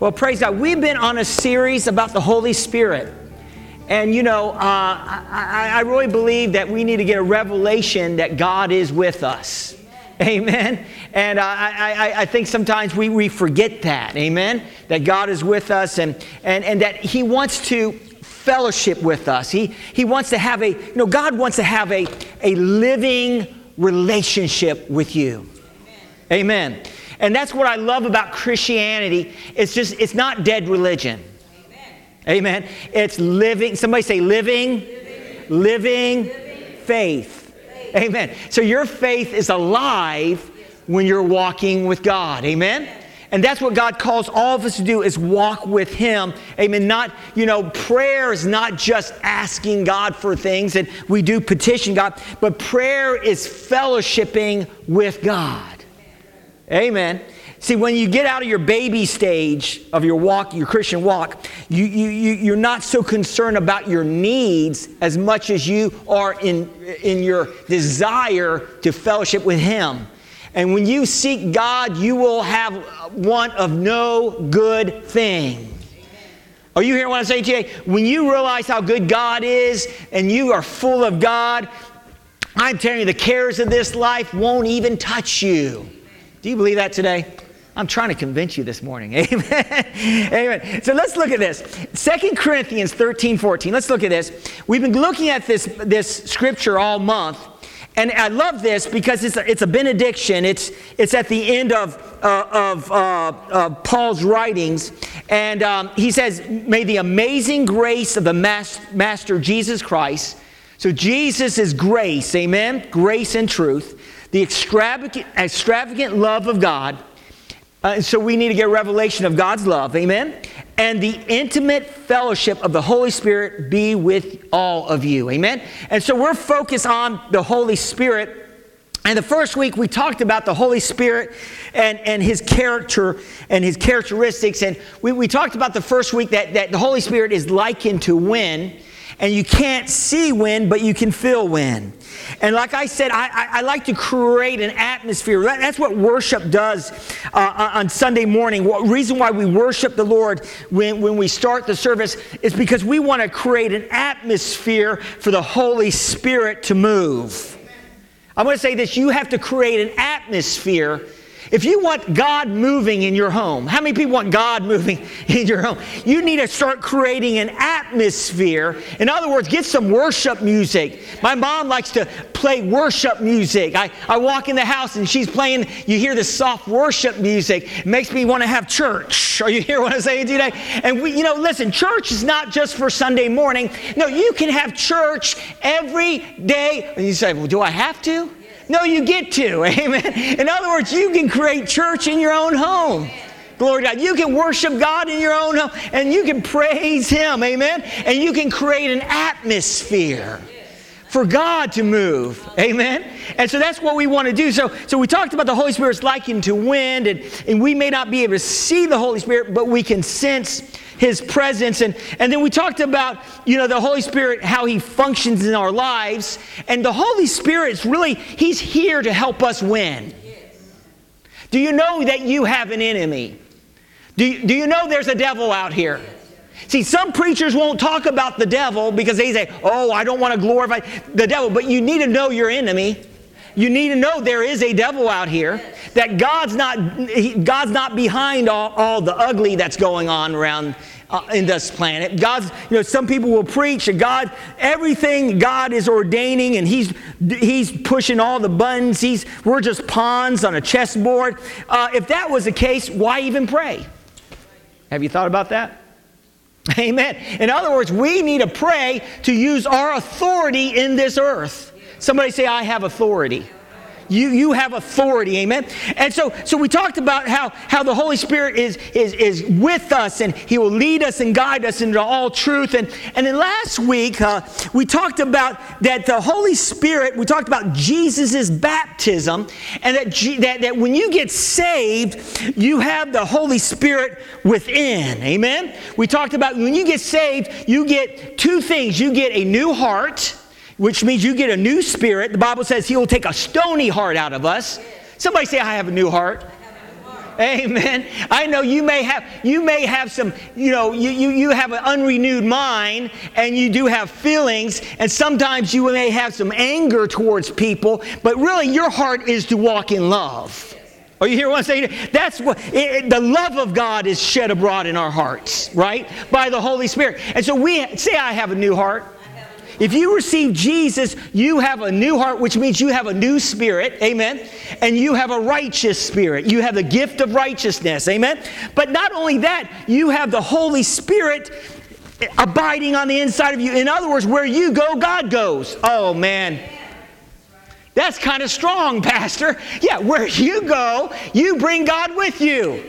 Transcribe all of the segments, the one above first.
Well, praise God. We've been on a series about the Holy Spirit. And you know, uh, I, I, really believe that we need to get a revelation that God is with us. Amen. And I, I, I think sometimes we, we forget that. Amen. That God is with us and, and, and that He wants to fellowship with us. He, he wants to have a, you know, God wants to have a, a living relationship with you. Amen. Amen. And that's what I love about Christianity. It's just, it's not dead religion. Amen. It's living, somebody say living, living, living, living faith. faith. Amen. So your faith is alive when you're walking with God. Amen. And that's what God calls all of us to do is walk with Him. Amen. Not, you know, prayer is not just asking God for things, and we do petition God, but prayer is fellowshipping with God. Amen. See, when you get out of your baby stage of your walk, your Christian walk, you, you, you, you're not so concerned about your needs as much as you are in, in your desire to fellowship with Him. And when you seek God, you will have want of no good thing. Are you hearing what I'm saying today? When you realize how good God is and you are full of God, I'm telling you, the cares of this life won't even touch you. Do you believe that today? I'm trying to convince you this morning. Amen. Amen. So let's look at this. Second Corinthians 13, 14. Let's look at this. We've been looking at this, this scripture all month. And I love this because it's a, it's a benediction. It's, it's at the end of, uh, of uh, Paul's writings. And um, he says, May the amazing grace of the mas- Master Jesus Christ. So Jesus is grace, amen? Grace and truth. The extravagant, extravagant love of God uh, so we need to get revelation of God's love, amen? And the intimate fellowship of the Holy Spirit be with all of you, amen? And so we're focused on the Holy Spirit. And the first week we talked about the Holy Spirit and, and his character and his characteristics. And we, we talked about the first week that, that the Holy Spirit is likened to wind. And you can't see wind, but you can feel wind. And like I said, I, I, I like to create an atmosphere. That, that's what worship does uh, on Sunday morning. What reason why we worship the Lord when, when we start the service is because we want to create an atmosphere for the Holy Spirit to move. I'm going to say this you have to create an atmosphere if you want God moving in your home, how many people want God moving in your home? You need to start creating an atmosphere. In other words, get some worship music. My mom likes to play worship music. I, I walk in the house and she's playing, you hear this soft worship music. It makes me want to have church. Are you hear what I'm saying today? And we, you know, listen, church is not just for Sunday morning. No, you can have church every day. And you say, well, do I have to? No, you get to. Amen. In other words, you can create church in your own home. Glory to God. You can worship God in your own home and you can praise Him. Amen. And you can create an atmosphere for God to move. Amen. And so that's what we want to do. So, so we talked about the Holy Spirit's likened to wind, and, and we may not be able to see the Holy Spirit, but we can sense his presence. And, and then we talked about, you know, the Holy Spirit, how he functions in our lives. And the Holy Spirit is really, he's here to help us win. Do you know that you have an enemy? Do you, do you know there's a devil out here? See, some preachers won't talk about the devil because they say, oh, I don't want to glorify the devil. But you need to know your enemy. You need to know there is a devil out here, that God's not, God's not behind all, all the ugly that's going on around uh, in this planet. God's, you know, some people will preach that God, everything God is ordaining and He's, he's pushing all the buttons. He's, we're just pawns on a chessboard. Uh, if that was the case, why even pray? Have you thought about that? Amen. In other words, we need to pray to use our authority in this earth. Somebody say, I have authority. You, you have authority, amen? And so, so we talked about how, how the Holy Spirit is, is, is with us and He will lead us and guide us into all truth. And, and then last week, uh, we talked about that the Holy Spirit, we talked about Jesus' baptism, and that, G, that, that when you get saved, you have the Holy Spirit within, amen? We talked about when you get saved, you get two things you get a new heart which means you get a new spirit. The Bible says He will take a stony heart out of us. Somebody say, I have a new heart. Amen. I know you may have you may have some, you know, you, you, you have an unrenewed mind and you do have feelings, and sometimes you may have some anger towards people, but really your heart is to walk in love. Are you hear what I'm saying? That's what it, the love of God is shed abroad in our hearts, right? By the Holy Spirit. And so we say, I have a new heart. If you receive Jesus, you have a new heart, which means you have a new spirit, amen, and you have a righteous spirit. You have the gift of righteousness, amen. But not only that, you have the Holy Spirit abiding on the inside of you. In other words, where you go, God goes. Oh, man. That's kind of strong, Pastor. Yeah, where you go, you bring God with you.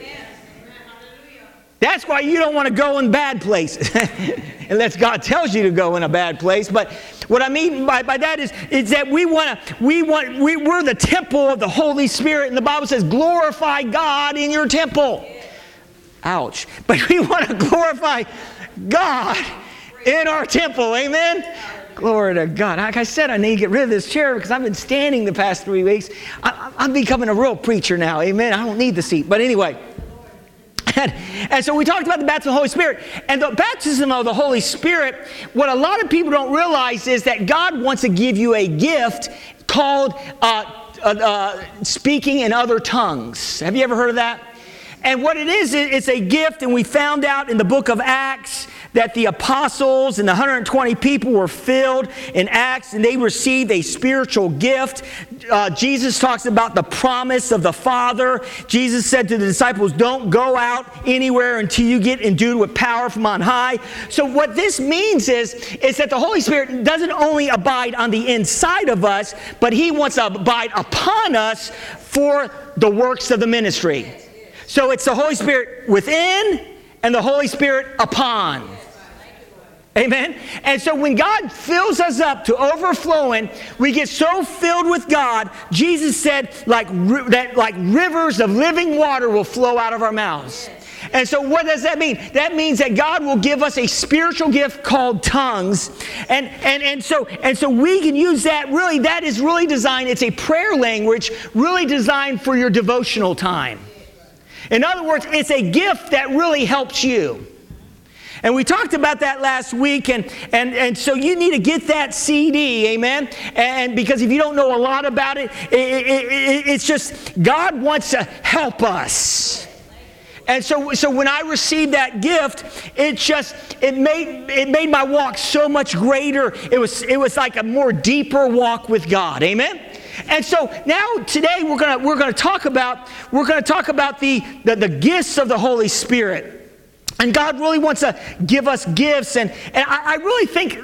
That's why you don't want to go in bad places. Unless God tells you to go in a bad place. But what I mean by, by that is, is that we want to, we want, we, we're the temple of the Holy Spirit. And the Bible says, glorify God in your temple. Ouch. But we want to glorify God in our temple. Amen? Glory to God. Like I said, I need to get rid of this chair because I've been standing the past three weeks. I, am becoming a real preacher now. Amen. I don't need the seat. But anyway. And, and, so we talked about the baptism of the Holy Spirit. And the baptism of the Holy Spirit, what a lot of people don't realize is that God wants to give you a gift called uh, uh, uh, speaking in other tongues. Have you ever heard of that? And what it is, it's a gift, and we found out in the book of Acts that the apostles and the 120 people were filled in Acts and they received a spiritual gift. Uh, Jesus talks about the promise of the Father. Jesus said to the disciples, Don't go out anywhere until you get endued with power from on high. So, what this means is, is that the Holy Spirit doesn't only abide on the inside of us, but He wants to abide upon us for the works of the ministry. So, it's the Holy Spirit within and the Holy Spirit upon. Amen. And so when God fills us up to overflowing, we get so filled with God. Jesus said, like that, like rivers of living water will flow out of our mouths. And so, what does that mean? That means that God will give us a spiritual gift called tongues. And, and, and, so, and so, we can use that really, that is really designed, it's a prayer language really designed for your devotional time. In other words, it's a gift that really helps you. And we talked about that last week, and, and, and so you need to get that CD, amen? And because if you don't know a lot about it, it, it, it it's just God wants to help us. And so, so when I received that gift, it just it made it made my walk so much greater. It was it was like a more deeper walk with God. Amen. And so now today we're gonna we're gonna talk about we're gonna talk about the, the, the gifts of the Holy Spirit. And God really wants to give us gifts. And, and I, I really think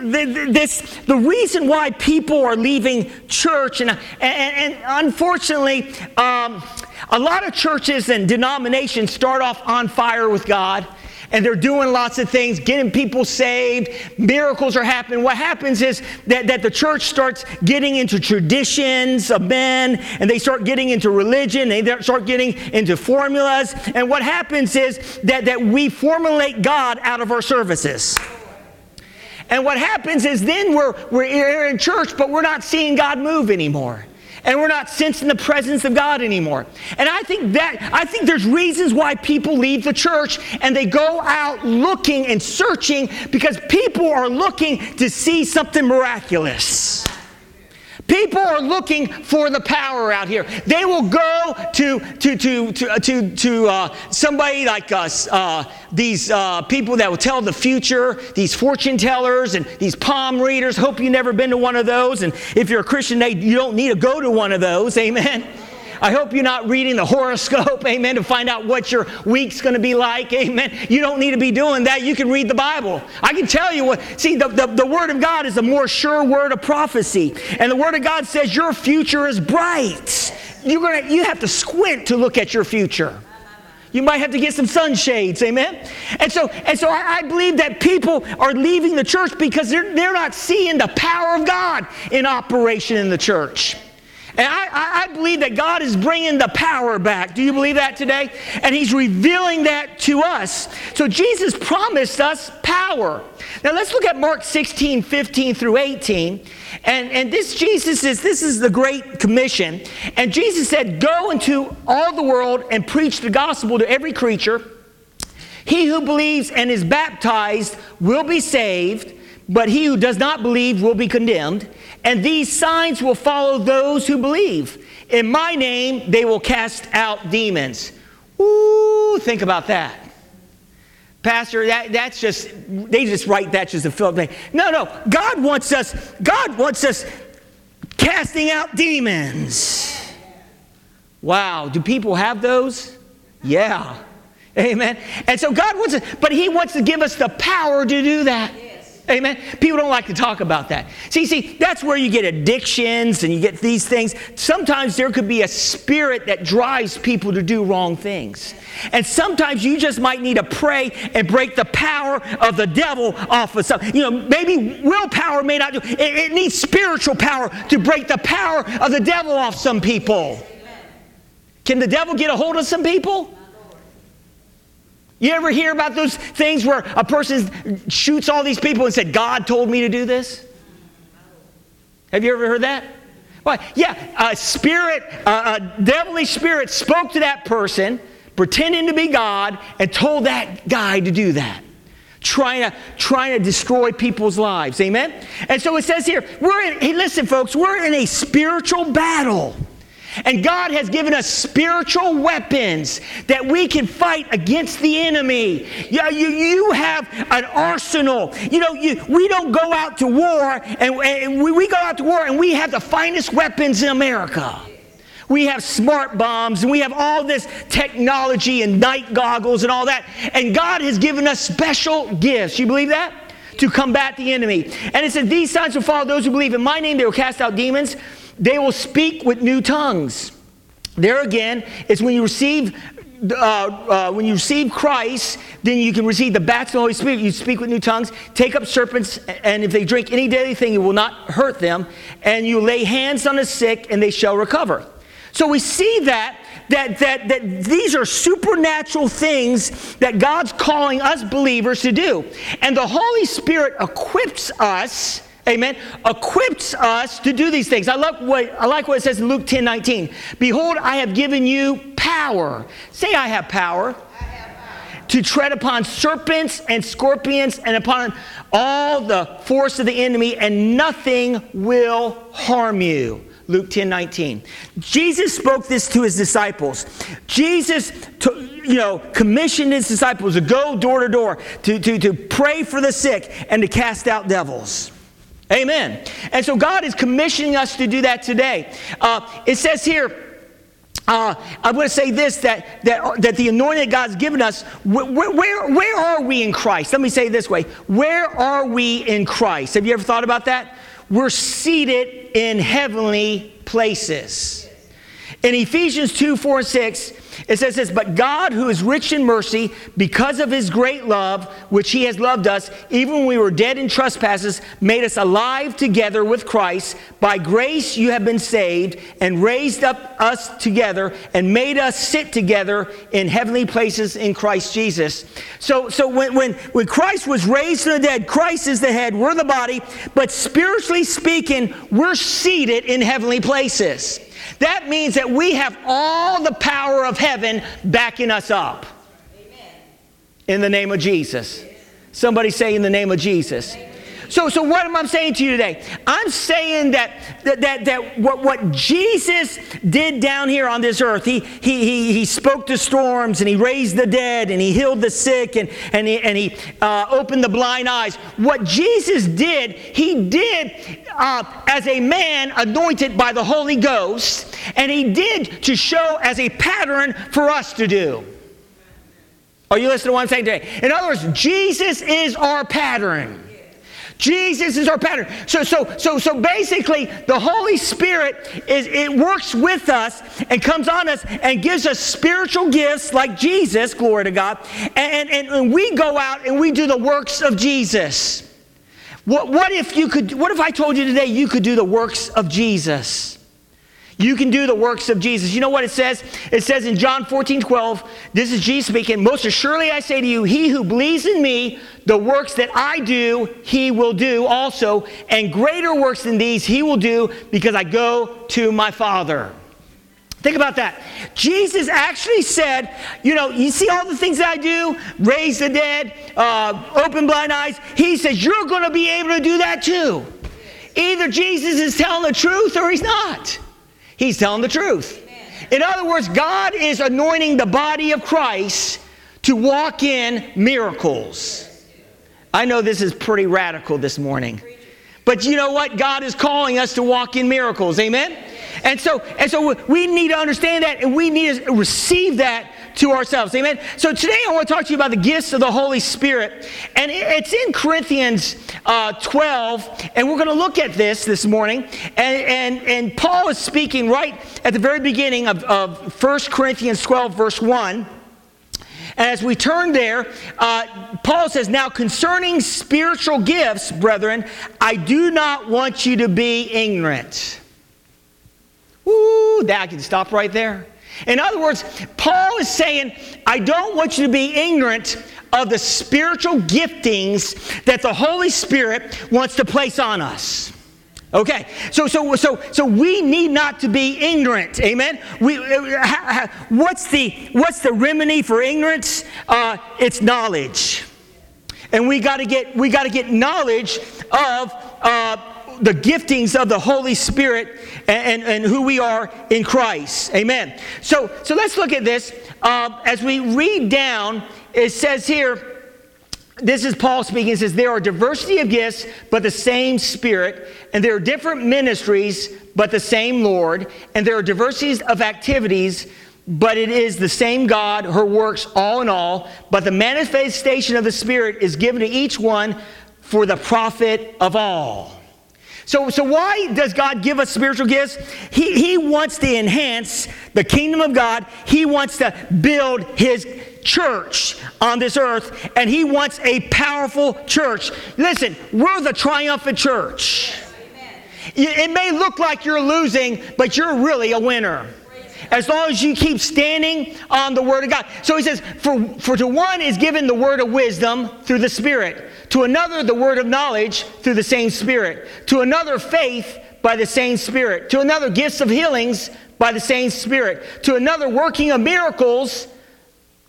this, the reason why people are leaving church, and, and, and unfortunately, um, a lot of churches and denominations start off on fire with God and they're doing lots of things, getting people saved, miracles are happening. What happens is that, that the church starts getting into traditions of men, and they start getting into religion, they start getting into formulas. And what happens is that, that we formulate God out of our services. And what happens is then we're, we're in church, but we're not seeing God move anymore and we're not sensing the presence of God anymore. And I think that I think there's reasons why people leave the church and they go out looking and searching because people are looking to see something miraculous. People are looking for the power out here. They will go to to to to to, to uh, somebody like us, uh, these uh, people that will tell the future, these fortune tellers and these palm readers. Hope you've never been to one of those. And if you're a Christian, they, you don't need to go to one of those. Amen. I hope you're not reading the horoscope, amen, to find out what your week's going to be like, amen. You don't need to be doing that. You can read the Bible. I can tell you what, see, the, the, the Word of God is a more sure word of prophecy. And the Word of God says your future is bright. You're gonna, you have to squint to look at your future. You might have to get some sunshades, amen? And so, and so I, I, believe that people are leaving the church because they're, they're not seeing the power of God in operation in the church. And I, I, believe that God is bringing the power back. Do you believe that today? And He's revealing that to us. So Jesus promised us power. Now let's look at Mark 16, 15 through 18. And, and this Jesus is, this is the Great Commission. And Jesus said, Go into all the world and preach the gospel to every creature. He who believes and is baptized will be saved, but he who does not believe will be condemned. And these signs will follow those who believe. In my name, they will cast out demons. Ooh, think about that. Pastor, that, that's just, they just write that just a fill thing. No, no. God wants us, God wants us casting out demons. Wow. Do people have those? Yeah. Amen. And so God wants to, but He wants to give us the power to do that. Amen. People don't like to talk about that. See, see, that's where you get addictions and you get these things. Sometimes there could be a spirit that drives people to do wrong things. And sometimes you just might need to pray and break the power of the devil off of something. You know, maybe willpower may not do it, it needs spiritual power to break the power of the devil off some people. Can the devil get a hold of some people? You ever hear about those things where a person shoots all these people and said, God told me to do this? Have you ever heard that? Well, yeah, a spirit, a, a devilly spirit spoke to that person, pretending to be God, and told that guy to do that. Trying to, trying to destroy people's lives. Amen? And so it says here, we're in, hey, listen, folks, we're in a spiritual battle. And God has given us spiritual weapons that we can fight against the enemy. Yeah, you, you have an arsenal. You know, you, we don't go out to war, and, and we, we go out to war and we have the finest weapons in America. We have smart bombs and we have all this technology and night goggles and all that. And God has given us special gifts. You believe that? To combat the enemy. And it says, These signs will follow those who believe in my name. They will cast out demons. They will speak with new tongues. There again, it's when you receive uh, uh, when you receive Christ, then you can receive the baptism of the Holy Spirit. You speak with new tongues, take up serpents, and if they drink any deadly thing, it will not hurt them. And you lay hands on the sick, and they shall recover. So we see that that, that, that these are supernatural things that God's calling us believers to do. And the Holy Spirit equips us amen, equips us to do these things. I, love what, I like what it says in Luke 10 19. Behold, I have given you power. Say, I have power. To tread upon serpents and scorpions and upon all the force of the enemy, and nothing will harm you. Luke 10 19. Jesus spoke this to his disciples. Jesus, you know, commissioned his disciples to go door to door, to, to, to pray for the sick, and to cast out devils. Amen. And so God is commissioning us to do that today. Uh, it says here, uh, I'm going to say this that, that, that the anointing that God's given us, where, where, where are we in Christ? Let me say it this way Where are we in Christ? Have you ever thought about that? We're seated in heavenly places. In Ephesians 2 4 and 6, it says this, but God, who is rich in mercy, because of his great love, which he has loved us, even when we were dead in trespasses, made us alive together with Christ. By grace you have been saved, and raised up us together, and made us sit together in heavenly places in Christ Jesus. So, so when, when, when Christ was raised from the dead, Christ is the head, we're the body, but spiritually speaking, we're seated in heavenly places. That means that we have all the power of heaven backing us up. Amen. In the name of Jesus. Somebody say, in the name of Jesus. So, so what am I saying to you today? I'm saying that, that, that, that what, what Jesus did down here on this earth, he, he, he, he spoke to storms and he raised the dead and he healed the sick and, and he, and he uh, opened the blind eyes. What Jesus did, he did uh, as a man anointed by the Holy Ghost, and he did to show as a pattern for us to do. Are you listening to what I'm saying today? In other words, Jesus is our pattern. Jesus is our pattern. So, so, so, so basically, the Holy Spirit is it works with us and comes on us and gives us spiritual gifts like Jesus, glory to God, and, and, and we go out and we do the works of Jesus. What, what if you could, what if I told you today you could do the works of Jesus? You can do the works of Jesus. You know what it says? It says in John 14, 12, this is Jesus speaking, Most assuredly I say to you, he who believes in me, the works that I do, he will do also, and greater works than these he will do because I go to my Father. Think about that. Jesus actually said, you know, you see all the things that I do, raise the dead, uh, open blind eyes. He says, you're going to be able to do that too. Either Jesus is telling the truth or he's not. He's telling the truth. In other words, God is anointing the body of Christ to walk in miracles. I know this is pretty radical this morning. But you know what? God is calling us to walk in miracles. Amen? And so, and so we need to understand that and we need to receive that to ourselves. Amen. So today I want to talk to you about the gifts of the Holy Spirit. And it's in Corinthians uh, 12. And we're going to look at this this morning. And, and, and Paul is speaking right at the very beginning of, of 1 Corinthians 12, verse 1. And as we turn there, uh, Paul says, Now concerning spiritual gifts, brethren, I do not want you to be ignorant. Ooh, that can stop right there. In other words, Paul is saying, I don't want you to be ignorant of the spiritual giftings that the Holy Spirit wants to place on us. Okay, so so so so we need not to be ignorant. Amen. We, uh, what's the what's the remedy for ignorance? Uh, it's knowledge, and we got to get we got to get knowledge of. Uh, the giftings of the Holy Spirit and, and, and, who we are in Christ. Amen. So, so let's look at this. Uh, as we read down, it says here, this is Paul speaking. It says, There are diversity of gifts, but the same Spirit. And there are different ministries, but the same Lord. And there are diversities of activities, but it is the same God who works all in all. But the manifestation of the Spirit is given to each one for the profit of all. So, so why does God give us spiritual gifts? He, he wants to enhance the kingdom of God. He wants to build his church on this earth, and he wants a powerful church. Listen, we're the triumphant church. It may look like you're losing, but you're really a winner as long as you keep standing on the Word of God. So he says, for, for to one is given the word of wisdom through the Spirit, to another the word of knowledge through the same Spirit, to another faith by the same Spirit, to another gifts of healings by the same Spirit, to another working of miracles,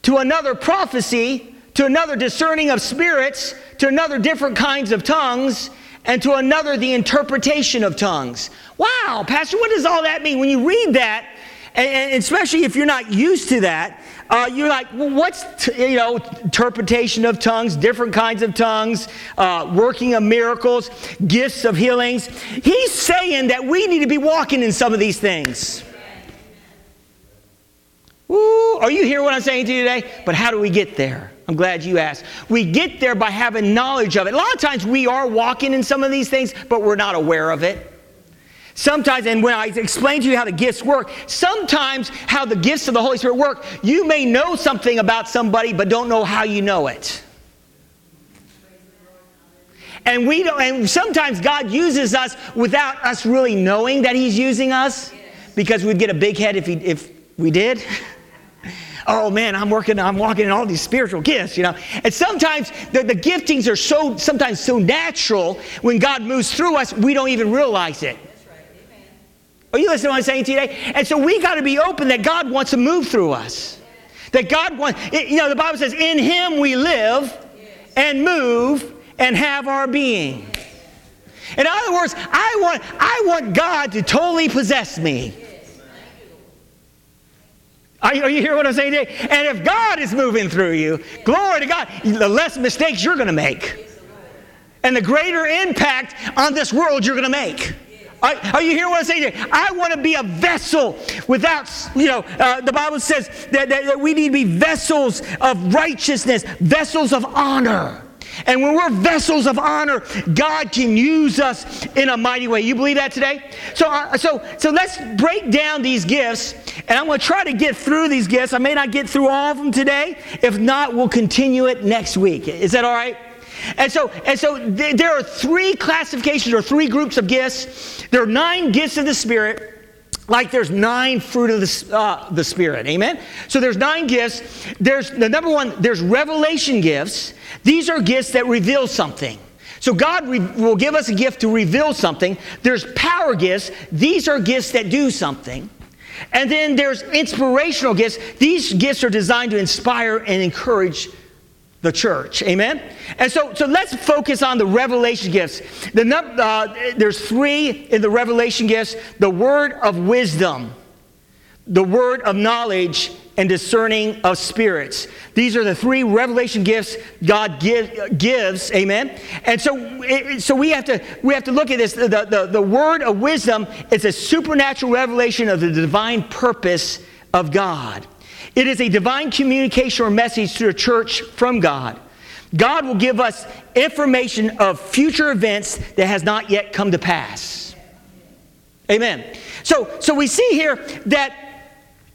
to another prophecy, to another discerning of spirits, to another different kinds of tongues, and to another the interpretation of tongues. Wow, Pastor, what does all that mean? When you read that, and, especially if you're not used to that, uh, you're like, well, what's, t- you know, interpretation of tongues, different kinds of tongues, uh, working of miracles, gifts of healings. He's saying that we need to be walking in some of these things. Woo, are you hearing what I'm saying to you today? But how do we get there? I'm glad you asked. We get there by having knowledge of it. A lot of times we are walking in some of these things, but we're not aware of it. Sometimes, and when I explain to you how the gifts work, sometimes how the gifts of the Holy Spirit work, you may know something about somebody, but don't know how you know it. And we don't, and sometimes God uses us without us really knowing that He's using us, because we'd get a big head if, he, if we did. oh man, I'm working, I'm walking in all these spiritual gifts, you know. And sometimes the, the giftings are so sometimes so natural when God moves through us, we don't even realize it. Are you listening to what I'm saying today? And so we got to be open that God wants to move through us. That God wants, you know, the Bible says, in Him we live and move and have our being. In other words, I want, I want God to totally possess me. Are you, are you hearing what I'm saying today? And if God is moving through you, glory to God, the less mistakes you're going to make. And the greater impact on this world you're going to make. Are, you hearing what I'm saying? I want to be a vessel without, you know, uh, the Bible says that, that, that we need to be vessels of righteousness, vessels of honor. And when we're vessels of honor, God can use us in a mighty way. You believe that today? So, uh, so, so let's break down these gifts, and I'm going to try to get through these gifts. I may not get through all of them today. If not, we'll continue it next week. Is that all right? And so, and so th- there are three classifications or three groups of gifts. There are nine gifts of the Spirit. like there's nine fruit of the, uh, the spirit. Amen? So there's nine gifts. There's the number one there's revelation gifts. These are gifts that reveal something. So god re- will give us a gift to reveal something. There's power gifts. These are gifts that do something. And then there's inspirational gifts. These gifts are designed to inspire and encourage the church. Amen? And so, so let's focus on the revelation gifts. The, uh, there's three in the revelation gifts the word of wisdom, the word of knowledge, and discerning of spirits. These are the three revelation gifts God give, gives. Amen? And so, so we, have to, we have to look at this. The, the, the word of wisdom is a supernatural revelation of the divine purpose of God. It is a divine communication or message to the church from God. God will give us information of future events that has not yet come to pass. Amen. So, so we see here that,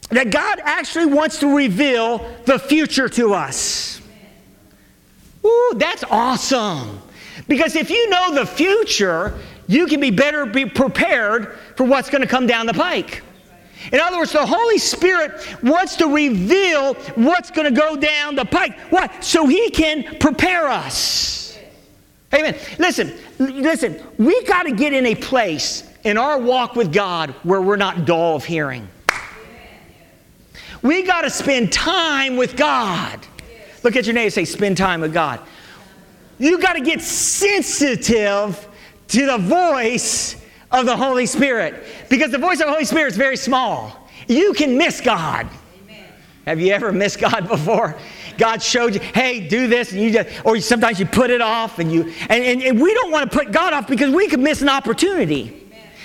that God actually wants to reveal the future to us. Ooh, that's awesome. Because if you know the future, you can be better be prepared for what's going to come down the pike. In other words, the Holy Spirit wants to reveal what's going to go down the pike. Why? So He can prepare us. Amen. Listen, listen, we got to get in a place in our walk with God where we're not dull of hearing. We got to spend time with God. Look at your neighbor say, spend time with God. You got to get sensitive to the voice of the Holy Spirit. Because the voice of the Holy Spirit is very small. You can miss God. Amen. Have you ever missed God before? God showed you, hey, do this, and you just, or sometimes you put it off, and you, and, and, and we don't want to put God off because we could miss an opportunity.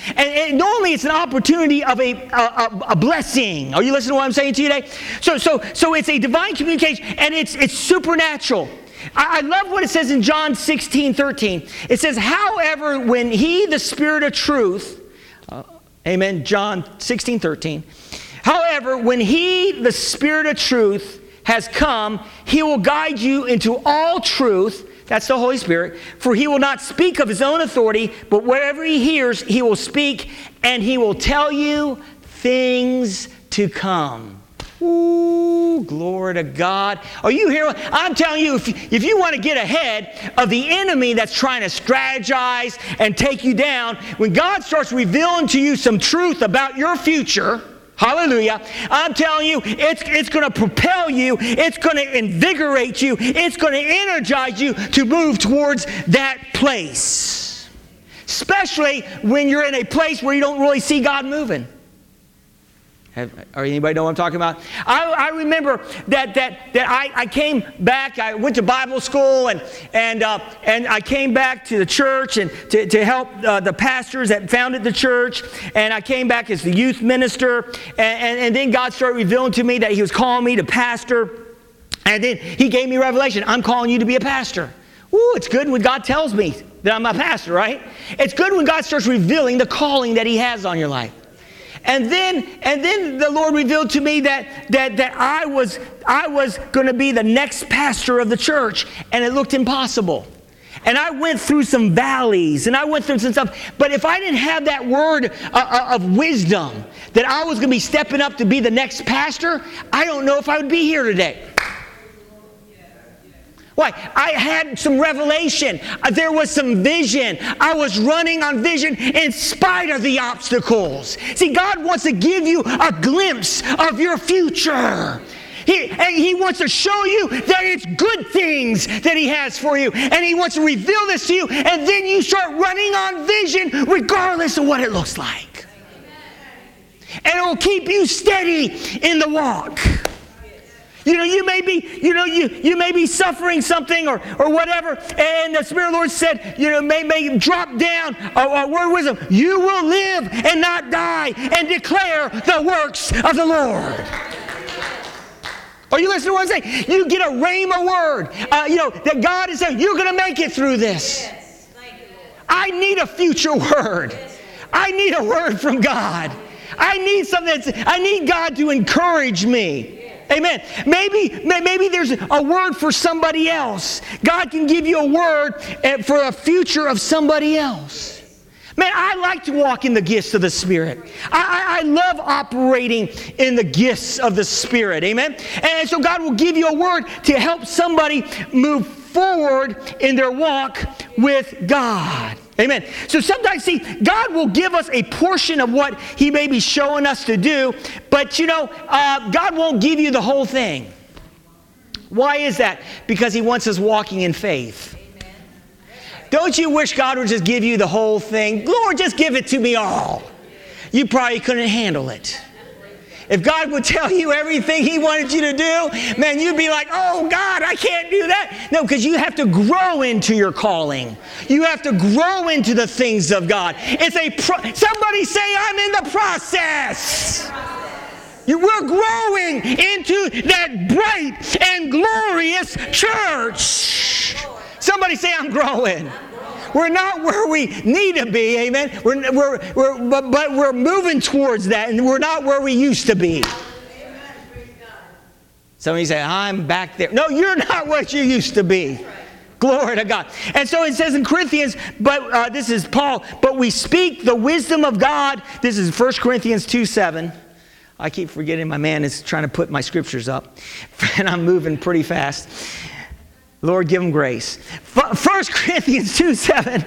And, and, normally it's an opportunity of a, a, a, blessing. Are you listening to what I'm saying to you today? So, so, so it's a divine communication and it's, it's supernatural. I, I love what it says in John 16, 13. It says, however, when he, the Spirit of truth, uh, amen, John 16, 13. However, when he, the Spirit of truth, has come, he will guide you into all truth. That's the Holy Spirit. For he will not speak of his own authority, but whatever he hears, he will speak, and he will tell you things to come. Ooh, glory to God. Are you here? I'm telling you, if, if you want to get ahead of the enemy that's trying to strategize and take you down, when God starts revealing to you some truth about your future, Hallelujah. I'm telling you, it's, it's going to propel you, it's going to invigorate you, it's going to energize you to move towards that place. Especially when you're in a place where you don't really see God moving. Have, or anybody know what I'm talking about? I, I remember that, that, that I, I came back, I went to Bible school, and, and, uh, and I came back to the church and to, to help uh, the pastors that founded the church. And I came back as the youth minister. And, and, and then God started revealing to me that He was calling me to pastor. And then He gave me revelation I'm calling you to be a pastor. Ooh, it's good when God tells me that I'm a pastor, right? It's good when God starts revealing the calling that He has on your life. And then, and then the Lord revealed to me that, that, that I was, I was going to be the next pastor of the church, and it looked impossible. And I went through some valleys and I went through some stuff. But if I didn't have that word uh, uh of wisdom that I was going to be stepping up to be the next pastor, I don't know if I would be here today. Why? I had some revelation. Uh, there was some vision. I was running on vision in spite of the obstacles. See, God wants to give you a glimpse of your future. He, and he wants to show you that it's good things that He has for you. And He wants to reveal this to you. And then you start running on vision regardless of what it looks like. And it will keep you steady in the walk. You know, you may be, you know, you, you may be suffering something or, or whatever, and the Spirit of the Lord said, you know, may, may drop down a, a word of wisdom. You will live and not die and declare the works of the Lord. Are you listening to what I'm saying? You get a rhema word, uh, you know, that God is saying, you're going to make it through this. Yes. I need a future word. I need a word from God. I need something that's, I need God to encourage me. Amen. Maybe, maybe there's a word for somebody else. God can give you a word eh, for a future of somebody else. Man, I like to walk in the gifts of the Spirit. I, I, I, love operating in the gifts of the Spirit. Amen? And so God will give you a word to help somebody move forward in their walk with God. Amen. So sometimes, see, God will give us a portion of what He may be showing us to do, but you know, uh, God won't give you the whole thing. Why is that? Because He wants us walking in faith. Don't you wish God would just give you the whole thing? Lord, just give it to me all. You probably couldn't handle it. If God would tell you everything He wanted you to do, man, you'd be like, oh, God, I can't do that. No, because you have to grow into your calling. You have to grow into the things of God. It's a, pro- somebody say, I'm in the process. We're growing into that bright and glorious church. Somebody say, I'm growing. We're not where we need to be, amen. We're, we're, we're, but, but we're moving towards that, and we're not where we used to be. Somebody say, I'm back there. No, you're not what you used to be. Glory to God. And so it says in Corinthians, but uh, this is Paul, but we speak the wisdom of God. This is 1 Corinthians 2 7. I keep forgetting my man is trying to put my scriptures up, and I'm moving pretty fast. Lord, give them grace. 1 Corinthians 2 7.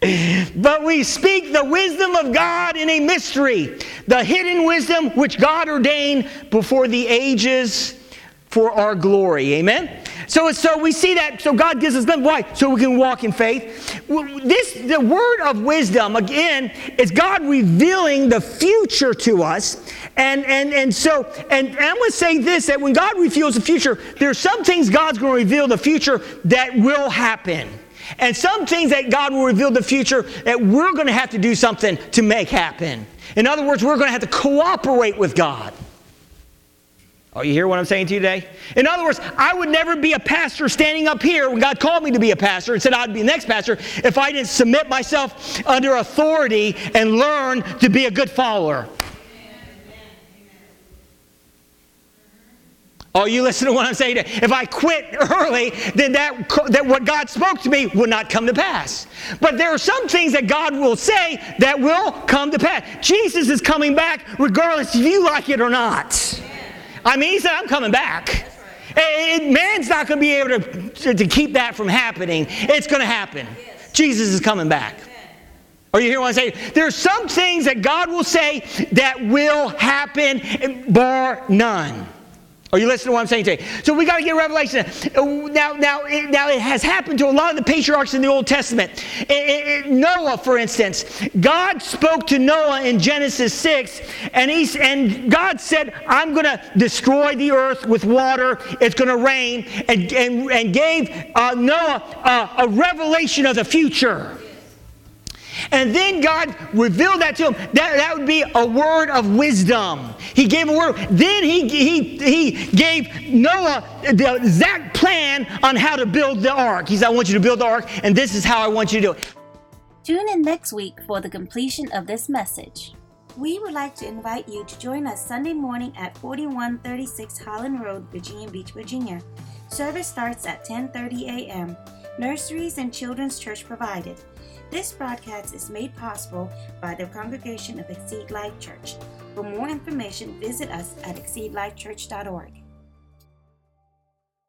But we speak the wisdom of God in a mystery, the hidden wisdom which God ordained before the ages for our glory. Amen? So, so we see that. So God gives us them. Why? So we can walk in faith. This, the word of wisdom, again, is God revealing the future to us. And, and, and so, and, I'm going to say this that when God reveals the future, there are some things God's going to reveal the future that will happen. And some things that God will reveal the future that we're going to have to do something to make happen. In other words, we're going to have to cooperate with God. Oh, you hear what I'm saying to you today? In other words, I would never be a pastor standing up here when God called me to be a pastor and said I'd be the next pastor if I didn't submit myself under authority and learn to be a good follower. Oh, you listen to what I'm saying. If I quit early, then that, that what God spoke to me would not come to pass. But there are some things that God will say that will come to pass. Jesus is coming back regardless if you like it or not. I mean, he said, I'm coming back. It, man's not going to be able to, to, to, keep that from happening. It's going to happen. Yes. Jesus is coming back. Are you hear what I'm saying? There's some things that God will say that will happen, bar none. Are you listening to what I'm saying today? So we got to get revelation. Now, now, it, now it has happened to a lot of the patriarchs in the Old Testament. It, it, Noah, for instance, God spoke to Noah in Genesis 6, and, he, and God said, I'm going to destroy the earth with water. It's going to rain, and, and, and gave uh, Noah uh, a revelation of the future. And then God revealed that to him. That, that would be a word of wisdom. He gave a word. Then he, he, he gave Noah the exact plan on how to build the ark. He said, I want you to build the ark, and this is how I want you to do it. Tune in next week for the completion of this message. We would like to invite you to join us Sunday morning at 4136 Holland Road, Virginia Beach, Virginia. Service starts at 10:30 a.m. Nurseries and children's church provided. This broadcast is made possible by the congregation of Exceed Life Church. For more information, visit us at exceedlifechurch.org.